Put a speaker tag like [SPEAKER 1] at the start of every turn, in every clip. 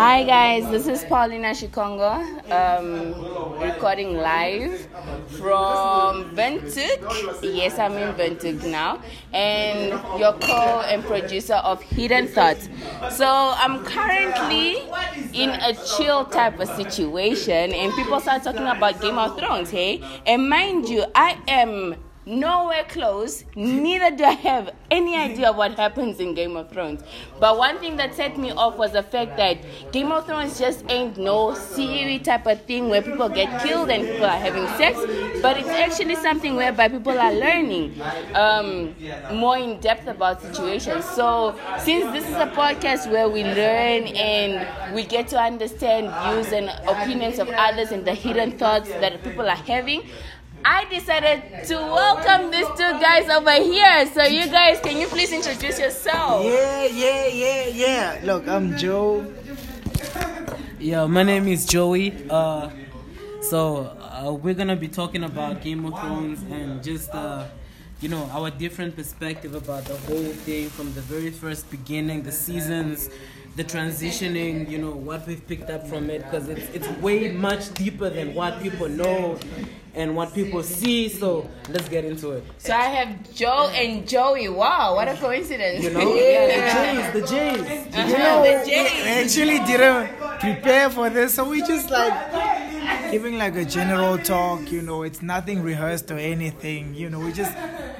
[SPEAKER 1] Hi guys, this is Paulina Shikongo, um, recording live from Bentuk. Yes, I'm in Bentuk now, and your co and producer of Hidden Thoughts. So I'm currently in a chill type of situation, and people start talking about Game of Thrones, hey? And mind you, I am nowhere close. Neither do I have any idea of what happens in Game of Thrones. But one thing that set me off was the fact that Game of Thrones just ain't no series type of thing where people get killed and people are having sex, but it's actually something whereby people are learning um, more in depth about situations. So since this is a podcast where we learn and we get to understand views and opinions of others and the hidden thoughts that people are having. I decided to welcome these two guys over here. So you guys, can you please introduce yourself?
[SPEAKER 2] Yeah, yeah, yeah, yeah. Look, I'm Joe.
[SPEAKER 3] Yeah, my name is Joey. Uh, so uh, we're gonna be talking about Game of Thrones and just uh, you know our different perspective about the whole thing from the very first beginning, the seasons, the transitioning. You know what we've picked up from it because it's it's way much deeper than what people know and what people see. So let's get into it.
[SPEAKER 1] So I have Joe and Joey. Wow, what a coincidence!
[SPEAKER 3] You know,
[SPEAKER 2] Yeah.
[SPEAKER 3] the Jays, the Jays.
[SPEAKER 1] Uh-huh,
[SPEAKER 2] You know,
[SPEAKER 1] the
[SPEAKER 2] we actually didn't prepare for this, so we just like giving like a general talk. You know, it's nothing rehearsed or anything. You know, we just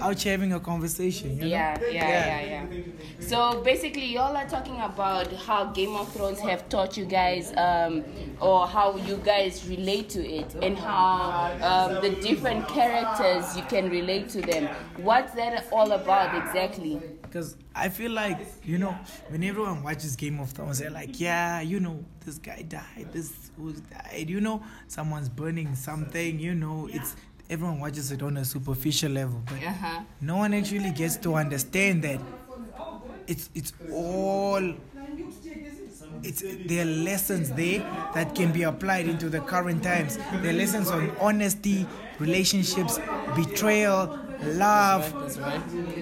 [SPEAKER 2] out having a conversation. You know?
[SPEAKER 1] Yeah, yeah, yeah, yeah. So basically, y'all are talking about how Game of Thrones have taught you guys, um, or how you guys relate to it, and how um, the different characters you can relate to them. What's that all about exactly?
[SPEAKER 2] Because I feel like, you know, when everyone watches Game of Thrones, they're like, yeah, you know, this guy died, this who's died, you know, someone's burning something, you know, it's everyone watches it on a superficial level, but
[SPEAKER 1] Uh huh.
[SPEAKER 2] no one actually gets to understand that it's it's all it's there are lessons there that can be applied into the current times. There are lessons on honesty, relationships, betrayal, love.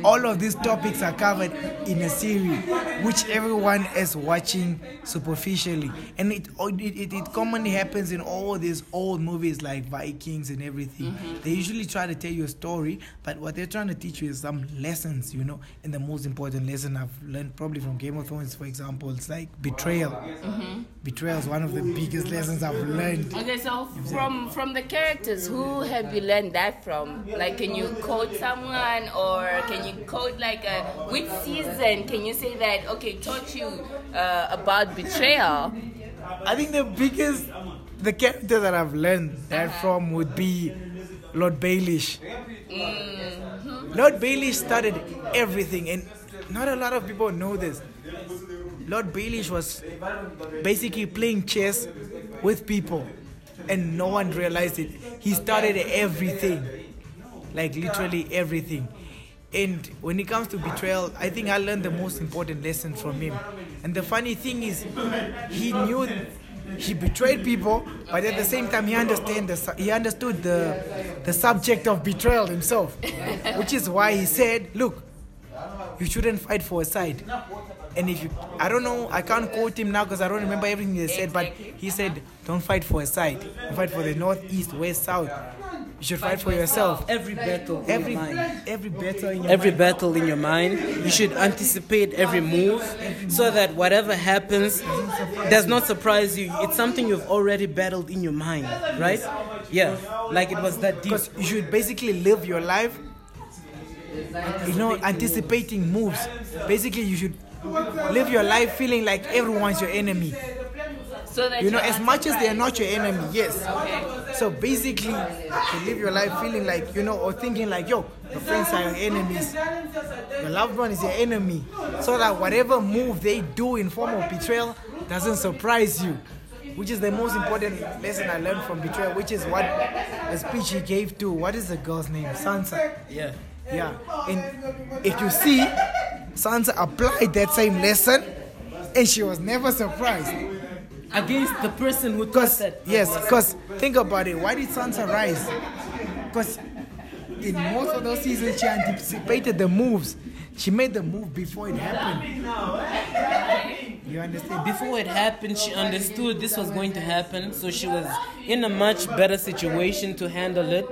[SPEAKER 2] All of these topics are covered in a series which everyone is watching superficially. And it oh, it, it, it commonly happens in all these old movies like Vikings and everything. Mm-hmm. They usually try to tell you a story, but what they're trying to teach you is some lessons, you know. And the most important lesson I've learned probably from Game of Thrones, for example, it's like betrayal. Mm-hmm. Betrayal is one of the biggest lessons I've learned.
[SPEAKER 1] Okay, so from from the characters, who have you learned that from? Like, can you quote someone, or can you quote like a which season? Can you say that? Okay, taught you uh, about betrayal.
[SPEAKER 2] I think the biggest, the character that I've learned that from would be Lord Baelish. Lord Baelish started everything, and not a lot of people know this. Lord Baelish was basically playing chess with people, and no one realized it. He started everything, like literally everything. And when it comes to betrayal, I think I learned the most important lesson from him. And the funny thing is, he knew he betrayed people, but at the same time he understand the, he understood the the subject of betrayal himself, which is why he said, "Look, you shouldn't fight for a side." And if you, I don't know, I can't quote him now because I don't remember everything he said, but he said, "Don't fight for a side. Fight for the north, east, west, south. You should fight for yourself."
[SPEAKER 3] Every battle, in
[SPEAKER 2] Every
[SPEAKER 3] your mind.
[SPEAKER 2] every battle in your
[SPEAKER 3] every
[SPEAKER 2] mind.
[SPEAKER 3] battle in your mind. You should anticipate every move so that whatever happens does not surprise you. It's something you've already battled in your mind, right? Yeah, like it was that deep.
[SPEAKER 2] because you should basically live your life you know anticipating moves basically you should live your life feeling like everyone's your enemy
[SPEAKER 1] So that
[SPEAKER 2] you know as much as they are not your enemy yes
[SPEAKER 1] Okay.
[SPEAKER 2] So basically to live your life feeling like you know or thinking like yo your friends are your enemies your loved one is your enemy so that whatever move they do in form of betrayal doesn't surprise you which is the most important lesson I learned from betrayal, which is what the speech he gave to what is the girl's name? Sansa.
[SPEAKER 3] Yeah.
[SPEAKER 2] Yeah. And if you see, Sansa applied that same lesson and she was never surprised.
[SPEAKER 3] Against the person who that.
[SPEAKER 2] yes, because think about it. Why did Sansa rise? Because in most of those seasons, she anticipated the moves. She made the move before it happened. You understand?
[SPEAKER 3] before it happened, she understood this was going to happen, so she was in a much better situation to handle it.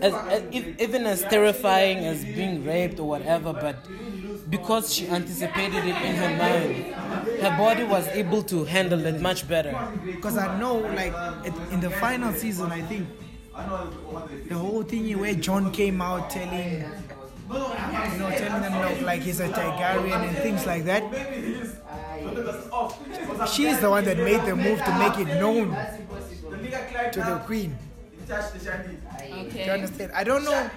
[SPEAKER 3] As, as if- even as terrifying as being raped or whatever, but because she anticipated it in her mind, her body was able to handle it much better.
[SPEAKER 2] Because I know, like, in the final season, I think the whole thing where Jon came out telling, you know, telling them like, like he's a Targaryen and things like that. She's the one that made the move to make it known to the queen. Do you understand? I don't know.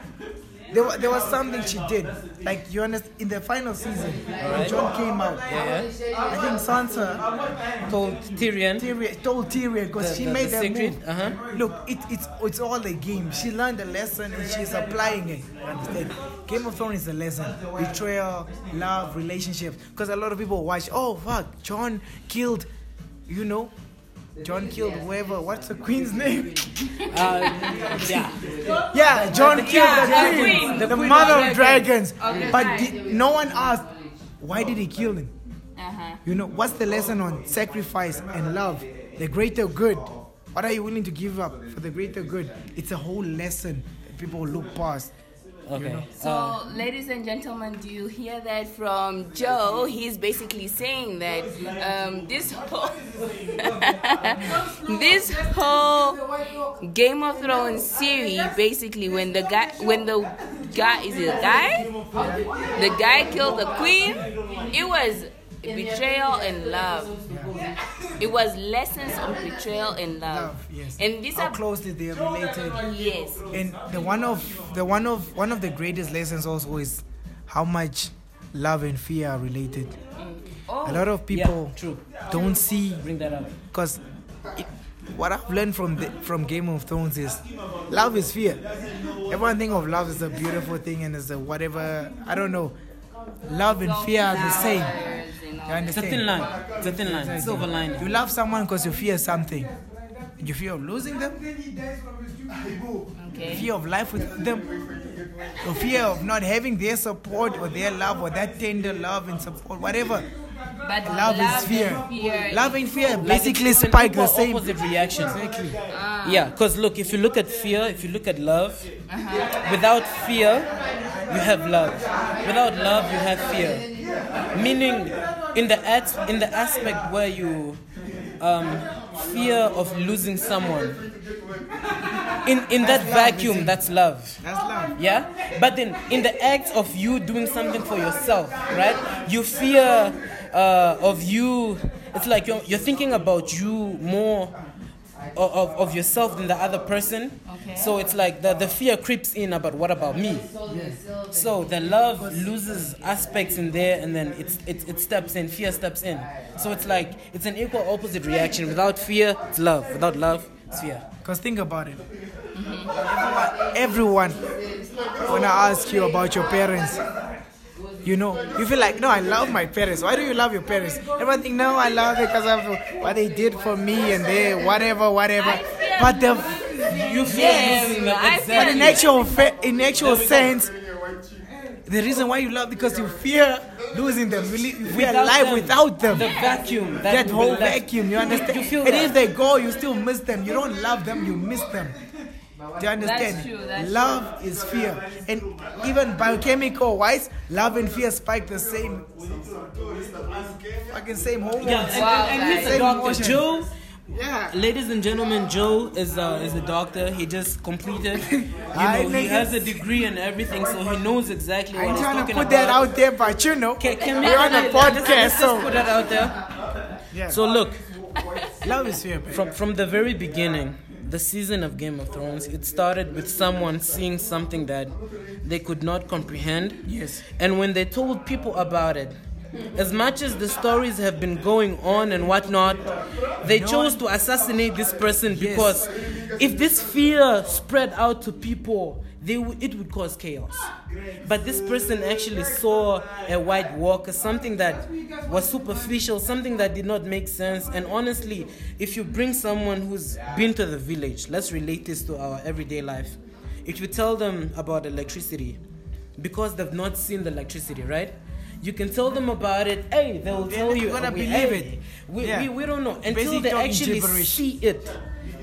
[SPEAKER 2] There, there was something she did. Like, you understand? In the final season, when Jon came out,
[SPEAKER 3] Yeah,
[SPEAKER 2] I think Sansa
[SPEAKER 3] told Tyrion.
[SPEAKER 2] Tyrion, told Tyrion because she
[SPEAKER 3] the-
[SPEAKER 2] made
[SPEAKER 3] the
[SPEAKER 2] that
[SPEAKER 3] secret,
[SPEAKER 2] move.
[SPEAKER 3] uh-huh.
[SPEAKER 2] Look, it, it's it's all a game. She learned a lesson and she's applying it. Understand? Game of Thrones is a lesson. Betrayal, love, relationships. Because a lot of people watch. Oh fuck, Jon killed. You know, Jon killed whoever. What's the queen's name?
[SPEAKER 3] Uh, yeah.
[SPEAKER 2] Yeah, Jon killed
[SPEAKER 1] yeah,
[SPEAKER 2] the queen,
[SPEAKER 1] queen.
[SPEAKER 2] the,
[SPEAKER 3] The queen
[SPEAKER 2] mother
[SPEAKER 3] of
[SPEAKER 2] of dragons. But did, no one asked why did he kill him.
[SPEAKER 1] Uh-huh.
[SPEAKER 2] You know, what's the lesson on sacrifice and love? The greater good. What are you willing to give up for the greater good? It's a whole lesson that people look past.
[SPEAKER 3] Okay.
[SPEAKER 1] So,
[SPEAKER 3] Uh,
[SPEAKER 1] ladies and gentlemen, do you hear that from Joe? He's basically saying that um, this whole this whole Game of Thrones series, basically, when the guy, when the guy is it a guy, the guy killed the queen. It was betrayal and love. It was lessons on betrayal and love.
[SPEAKER 2] Love, yes.
[SPEAKER 1] And these
[SPEAKER 2] How
[SPEAKER 1] are
[SPEAKER 2] closely they are related.
[SPEAKER 1] yes.
[SPEAKER 2] And the one of the one of one of the greatest lessons also is how much love and fear are related.
[SPEAKER 1] Oh,
[SPEAKER 2] A lot of people
[SPEAKER 3] yeah, true.
[SPEAKER 2] don't see
[SPEAKER 3] Bring that up.
[SPEAKER 2] because what I've learned from the, from Game of Thrones is love is fear. Everyone think of love as a beautiful thing and as a whatever. I don't know. Love and fear are the same.
[SPEAKER 1] flowers
[SPEAKER 2] You
[SPEAKER 1] all
[SPEAKER 3] It's a
[SPEAKER 2] understand?
[SPEAKER 3] thin line. It's a thin line. Silver
[SPEAKER 2] You love someone because you fear something. You fear of losing them,
[SPEAKER 1] Okay.
[SPEAKER 2] fear of life with them, or fear of not having their support or their love or that tender love and support, whatever.
[SPEAKER 1] But
[SPEAKER 2] Love, is fear.
[SPEAKER 1] and fear
[SPEAKER 2] Love and fear
[SPEAKER 3] Like,
[SPEAKER 2] basically
[SPEAKER 3] it's
[SPEAKER 2] spike the same.
[SPEAKER 3] opposite reaction.
[SPEAKER 2] Exactly. Ah.
[SPEAKER 3] Yeah, because look, if you look at fear, if you look at love, uh-huh. without fear, you have love. Without love, you have fear. Meaning, in the as- in the aspect where you um, fear of losing someone, in in that vacuum, that's love.
[SPEAKER 2] That's love.
[SPEAKER 3] Yeah? But then in the act of you doing something for yourself, right? You fear uh, of you, it's like you're, you're thinking about you more of, of, of yourself than the other person.
[SPEAKER 1] Okay.
[SPEAKER 3] So it's like the, the fear creeps in about what about me? So the love loses aspects in there and then it's, it, it steps in, fear steps in. So it's like it's an equal opposite reaction. Without fear, it's love. Without love, it's fear.
[SPEAKER 2] Because think about it. Everyone, when I ask you about your parents, you know, you feel like, no, I love my parents. Why do you love your parents? Everyone think, no, I love it because of what they did for me and they, whatever, whatever. But the,
[SPEAKER 3] You feel
[SPEAKER 1] Yeah,
[SPEAKER 3] losing them, exactly.
[SPEAKER 2] but in actual, fa- in actual sense, the reason why you love because you fear losing them. You, li- you fear
[SPEAKER 3] Without
[SPEAKER 2] life
[SPEAKER 3] them,
[SPEAKER 2] without them.
[SPEAKER 3] The vacuum. That,
[SPEAKER 2] that whole vacuum, you understand?
[SPEAKER 3] You feel
[SPEAKER 2] and
[SPEAKER 3] that.
[SPEAKER 2] if they go, you still miss them. You don't love them, you miss them. Do you understand?
[SPEAKER 1] true, that's
[SPEAKER 2] love is fear. And even biochemical wise, love and fear spike the same fucking same hormones.
[SPEAKER 3] Yeah, and,
[SPEAKER 1] Wow,
[SPEAKER 3] and, and he's a doctor. Joe,
[SPEAKER 2] Yeah.
[SPEAKER 3] ladies and gentlemen, Joe is a, is a doctor. He just completed. You know, he has a degree and everything, so he knows exactly
[SPEAKER 2] I
[SPEAKER 3] what
[SPEAKER 2] ain't
[SPEAKER 3] he's
[SPEAKER 2] trying to
[SPEAKER 3] talking
[SPEAKER 2] put
[SPEAKER 3] about.
[SPEAKER 2] that out there, but you know,
[SPEAKER 3] Can, can we
[SPEAKER 2] we're on a
[SPEAKER 3] let's- let's-
[SPEAKER 2] podcast,
[SPEAKER 3] let's just
[SPEAKER 2] so
[SPEAKER 3] put that out there.
[SPEAKER 2] yeah.
[SPEAKER 3] So look,
[SPEAKER 2] love is fear, baby.
[SPEAKER 3] from from the very beginning, the season of Game of Thrones, it started with someone seeing something that they could not comprehend.
[SPEAKER 2] Yes.
[SPEAKER 3] And when they told people about it, as much as the stories have been going on and whatnot, they chose to assassinate this person because if this fear spread out to people, they w- it would cause chaos. But this person actually saw a white walker, something that was superficial, something that did not make sense. And honestly, if you bring someone who's been to the village, let's relate this to our everyday life. If you tell them about electricity, because they've not seen the electricity, right? You can tell them about it. Hey, they'll tell you.
[SPEAKER 2] gonna
[SPEAKER 3] we- oh,
[SPEAKER 2] believe
[SPEAKER 3] hey,
[SPEAKER 2] it.
[SPEAKER 3] We,
[SPEAKER 2] Yeah.
[SPEAKER 3] we, we don't know until they actually
[SPEAKER 2] gibberish.
[SPEAKER 3] see it.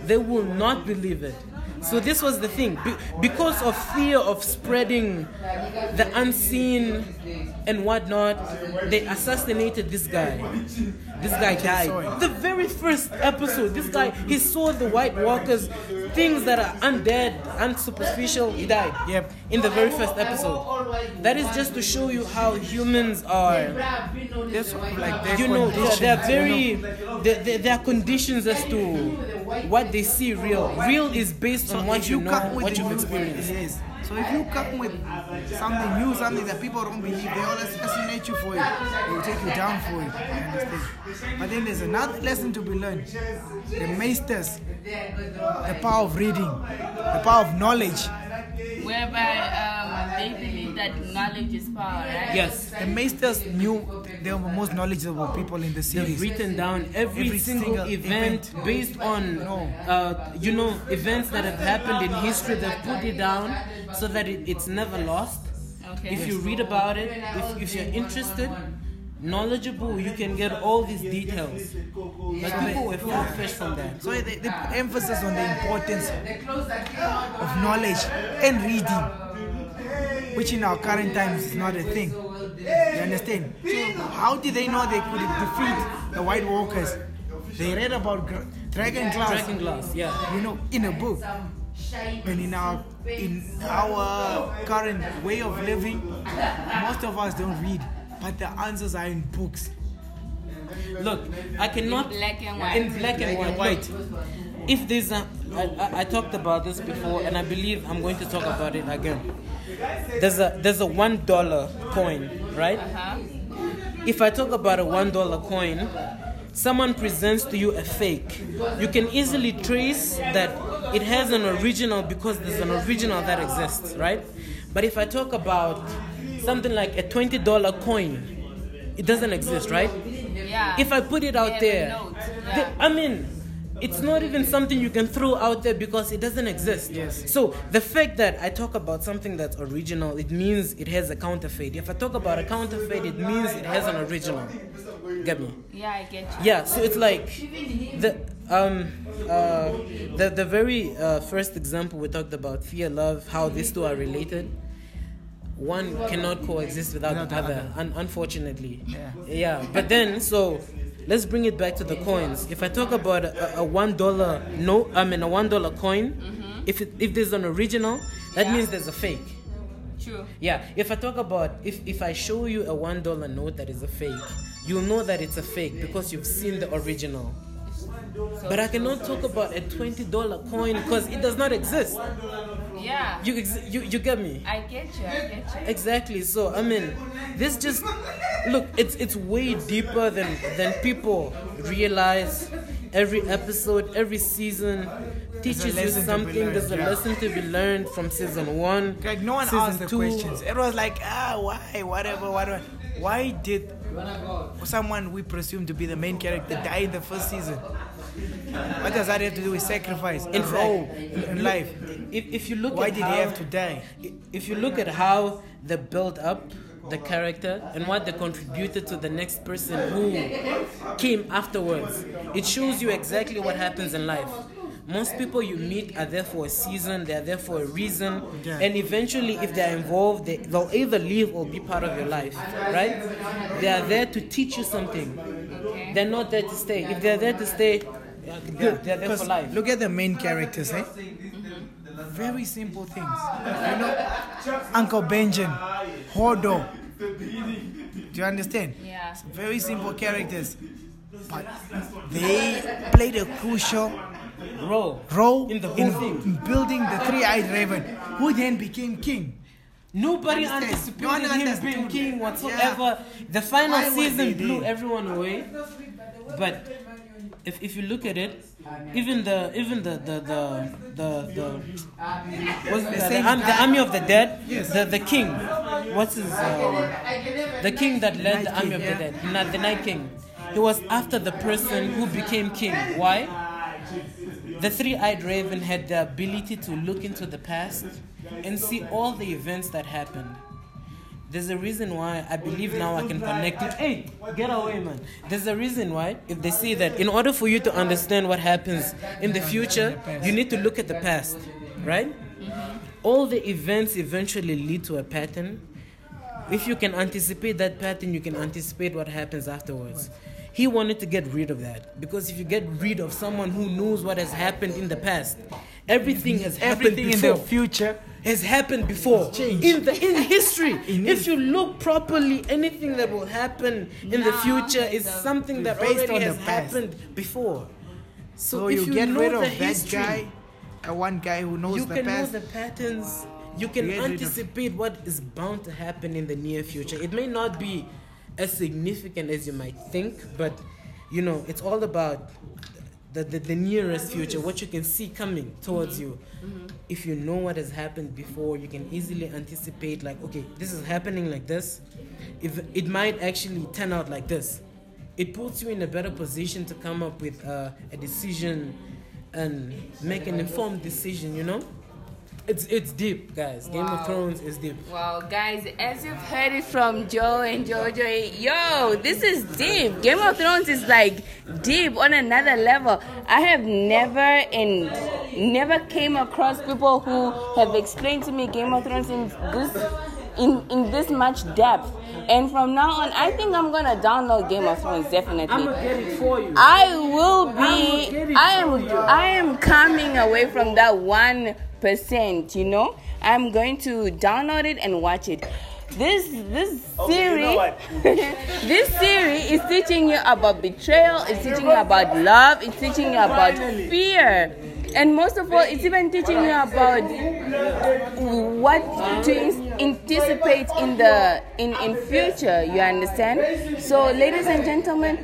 [SPEAKER 3] They will not believe it. So this was the thing. Be- because of fear of spreading the unseen and whatnot, they assassinated this guy. This guy died. The very first episode, this guy he saw the White Walkers, things that are undead, unsuperficial. He died.
[SPEAKER 2] Yep.
[SPEAKER 3] In the very first episode. That is just to show you how humans are
[SPEAKER 2] They're sort of like
[SPEAKER 3] you know,
[SPEAKER 2] conditioned,
[SPEAKER 3] they're very, there- there are conditions as to what they see real. Real is based on what
[SPEAKER 2] if
[SPEAKER 3] you, know,
[SPEAKER 2] come with
[SPEAKER 3] what you've experienced.
[SPEAKER 2] Yes. So if you come with something new, something that people don't believe, they all assassinate you for it. They will take you down for it. I understand. But then there's another lesson to be learned. The masters, the power of reading, the power of knowledge.
[SPEAKER 1] Whereby um, they believe that knowledge is power, right?
[SPEAKER 3] Yes.
[SPEAKER 2] The masters knew they were the most knowledgeable people in the
[SPEAKER 3] They've written down every,
[SPEAKER 2] Every
[SPEAKER 3] single,
[SPEAKER 2] single
[SPEAKER 3] event,
[SPEAKER 2] event.
[SPEAKER 3] based on,
[SPEAKER 2] No.
[SPEAKER 3] uh, you know, events that have happened in history. They've put it down so that it, it's never lost.
[SPEAKER 1] Okay.
[SPEAKER 3] If you read about it, if, if you're interested, knowledgeable, you can get all these details. But people were far-fetched from that.
[SPEAKER 2] So they, they put emphasis on the importance of knowledge and reading, which in our current times is not a thing. You understand? So how did they know they could defeat the White Walkers? They read about Gra- Dragon Glass,
[SPEAKER 3] Dragon glass, yeah.
[SPEAKER 2] you know, in a book. And in our in our current way of living, most of us don't read, but the answers are in books.
[SPEAKER 3] Look, I cannot
[SPEAKER 1] In black and white.
[SPEAKER 3] in black and
[SPEAKER 2] Black and
[SPEAKER 3] white. If there's a, I, I, I talked about this before, and I believe I'm going to talk about it again. There's a there's a one dollar coin, right?
[SPEAKER 1] Uh-huh.
[SPEAKER 3] If I talk about a one dollar coin, someone presents to you a fake. You can easily trace that it has an original because there's an original that exists, right? But if I talk about something like a twenty dollar coin, it doesn't exist, right?
[SPEAKER 1] Yeah.
[SPEAKER 3] if I put it out
[SPEAKER 1] a
[SPEAKER 3] there,
[SPEAKER 1] yeah.
[SPEAKER 3] I mean, it's not even something you can throw out there because it doesn't exist.
[SPEAKER 2] Yes.
[SPEAKER 3] So the fact that I talk about something that's original, it means it has a counterfeit. If I talk about a counterfeit, it means it has an original. Get me?
[SPEAKER 1] Yeah, I get you.
[SPEAKER 3] Yeah. So it's like the um uh the the very uh, first example we talked about fear, love, how these two are related. One cannot coexist without
[SPEAKER 2] Without
[SPEAKER 3] the
[SPEAKER 2] the
[SPEAKER 3] other, un- unfortunately.
[SPEAKER 2] Yeah.
[SPEAKER 3] Yeah, but then so let's bring it back to the coins. If I talk about a, a one dollar no, I mean a one dollar coin, mm-hmm. if it, if there's an original, that
[SPEAKER 1] Yeah.
[SPEAKER 3] means there's a fake.
[SPEAKER 1] True.
[SPEAKER 3] Yeah. If I talk about if if I show you a one dollar note that is a fake, you'll know that it's a fake because you've seen the original.
[SPEAKER 1] So
[SPEAKER 3] But I cannot talk about a twenty dollar coin because it does not exist.
[SPEAKER 1] Yeah.
[SPEAKER 3] You ex- you you get me?
[SPEAKER 1] I get you. I get you.
[SPEAKER 3] Exactly. So I mean, this just look. It's it's way deeper than than people realize. Every episode, every season teaches you
[SPEAKER 2] lesson to be
[SPEAKER 3] something.
[SPEAKER 2] learned,
[SPEAKER 3] There's a
[SPEAKER 2] yeah.
[SPEAKER 3] lesson to be learned from season one.
[SPEAKER 2] Like no one
[SPEAKER 3] season
[SPEAKER 2] asked the
[SPEAKER 3] two.
[SPEAKER 2] questions. It was like, ah, why, whatever, whatever. Why did someone we presume to be the main character die in the first season? What does that have to do with sacrifice
[SPEAKER 3] In
[SPEAKER 2] in life?
[SPEAKER 3] If, if you look
[SPEAKER 2] Why
[SPEAKER 3] at
[SPEAKER 2] did
[SPEAKER 3] how,
[SPEAKER 2] he have to die?
[SPEAKER 3] If you look at how they built up the character and what they contributed to the next person who came afterwards, it shows you exactly what happens in life. Most people you meet are there for a season, they are there for a reason,
[SPEAKER 2] Yeah.
[SPEAKER 3] and eventually, if they are involved, they, they'll either leave or be part of your life, right? They are there to teach you something. They're not there to stay. If they're there to stay, uh, good, they're there for life.
[SPEAKER 2] look at the main characters, eh? Very simple things. You know, Uncle Benjamin, Hodor. Do you understand?
[SPEAKER 1] Yeah.
[SPEAKER 2] Very simple characters. But they played a crucial
[SPEAKER 3] Bro,
[SPEAKER 2] role
[SPEAKER 3] In the whole
[SPEAKER 2] in,
[SPEAKER 3] thing.
[SPEAKER 2] in building the three-eyed raven, who then became king.
[SPEAKER 3] Nobody
[SPEAKER 2] Understand?
[SPEAKER 3] anticipated
[SPEAKER 2] No one
[SPEAKER 3] him being king whatsoever. The final
[SPEAKER 2] Why
[SPEAKER 3] season blew everyone away. But if, if you look at it, even the even the the the the, the what's the, the, the army of the dead,
[SPEAKER 2] Yes.
[SPEAKER 3] the the king, what's his um, the king that led the army of the dead, not the night king. He was after the person who became king. Why? The three-eyed raven had the ability to look into the past and see all the events that happened. There's a reason why I believe now I can connect it. Hey, get away, man. There's a reason why, if they say that in order for you to understand what happens in the future, you need to look at the past, right? Mm-hmm. All the events eventually lead to a pattern. If you can anticipate that pattern, you can anticipate what happens afterwards. He wanted to get rid of that because if you get rid of someone who knows what has happened in the past, everything has happened
[SPEAKER 2] Everything in
[SPEAKER 3] before
[SPEAKER 2] the future.
[SPEAKER 3] has happened before in the in history.
[SPEAKER 2] In
[SPEAKER 3] if you look properly, anything that will happen in the future is
[SPEAKER 1] the-
[SPEAKER 3] something that
[SPEAKER 2] Based
[SPEAKER 3] already
[SPEAKER 2] on the
[SPEAKER 3] has
[SPEAKER 2] past.
[SPEAKER 3] happened before. So,
[SPEAKER 2] So
[SPEAKER 3] if
[SPEAKER 2] you,
[SPEAKER 3] you,
[SPEAKER 2] get
[SPEAKER 3] know
[SPEAKER 2] rid of
[SPEAKER 3] the
[SPEAKER 2] that guy, uh, one guy who knows
[SPEAKER 3] you
[SPEAKER 2] the
[SPEAKER 3] can
[SPEAKER 2] past.
[SPEAKER 3] know the patterns. You can
[SPEAKER 2] You get of-
[SPEAKER 3] anticipate what is bound to happen in the near future. It may not be as significant as you might think, but you know, it's all about the, the, the nearest future, what you can see coming towards you. If you know what has happened before, you can easily anticipate, like, okay, this is happening like this. If it might actually turn out like this, it puts you in a better position to come up with uh, a decision and make an informed decision. You know, it's it's deep, guys. Game of Thrones is deep.
[SPEAKER 1] Wow, guys, as you've heard it from Joe and Jojo, yo, this is deep. Game of Thrones is like deep on another level. I have never and never came across people who have explained to me Game of Thrones in this in, in this much depth. And from now on, I think I'm gonna download Game of Thrones definitely.
[SPEAKER 3] I'm gonna get it for you.
[SPEAKER 1] I will
[SPEAKER 3] I will get
[SPEAKER 1] be. I am. I am coming away from that one percent. You know, I'm going to download it and watch it. This this series, this series is teaching you about betrayal. It's teaching you about love. It's teaching you about fear, and most of all, it's even teaching you about what to anticipate in the in in future. You understand? So, ladies and gentlemen,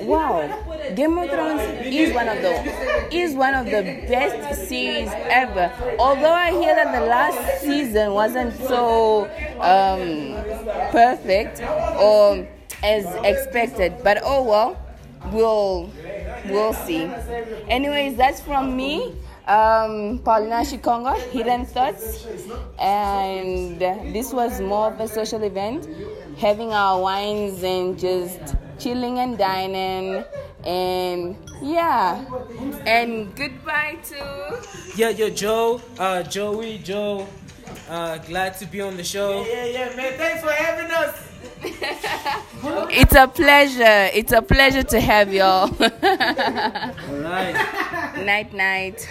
[SPEAKER 1] Wow, Game of Thrones is one of the is one of the best series ever. Although I hear that the last season wasn't so um, perfect or as expected, but oh well, we'll we'll see. Anyways, that's from me. Um, Paulina Shikongo, Hidden Thoughts, and this was more of a social event, having our wines and just chilling and dining, and yeah, and goodbye to.
[SPEAKER 3] Yeah, yo, Joe, uh, Joey, Joe. Uh, glad to be on the show.
[SPEAKER 2] Yeah, yeah, man. Thanks for having us.
[SPEAKER 1] It's a pleasure. It's a pleasure to have y'all.
[SPEAKER 3] All right.
[SPEAKER 1] night, night.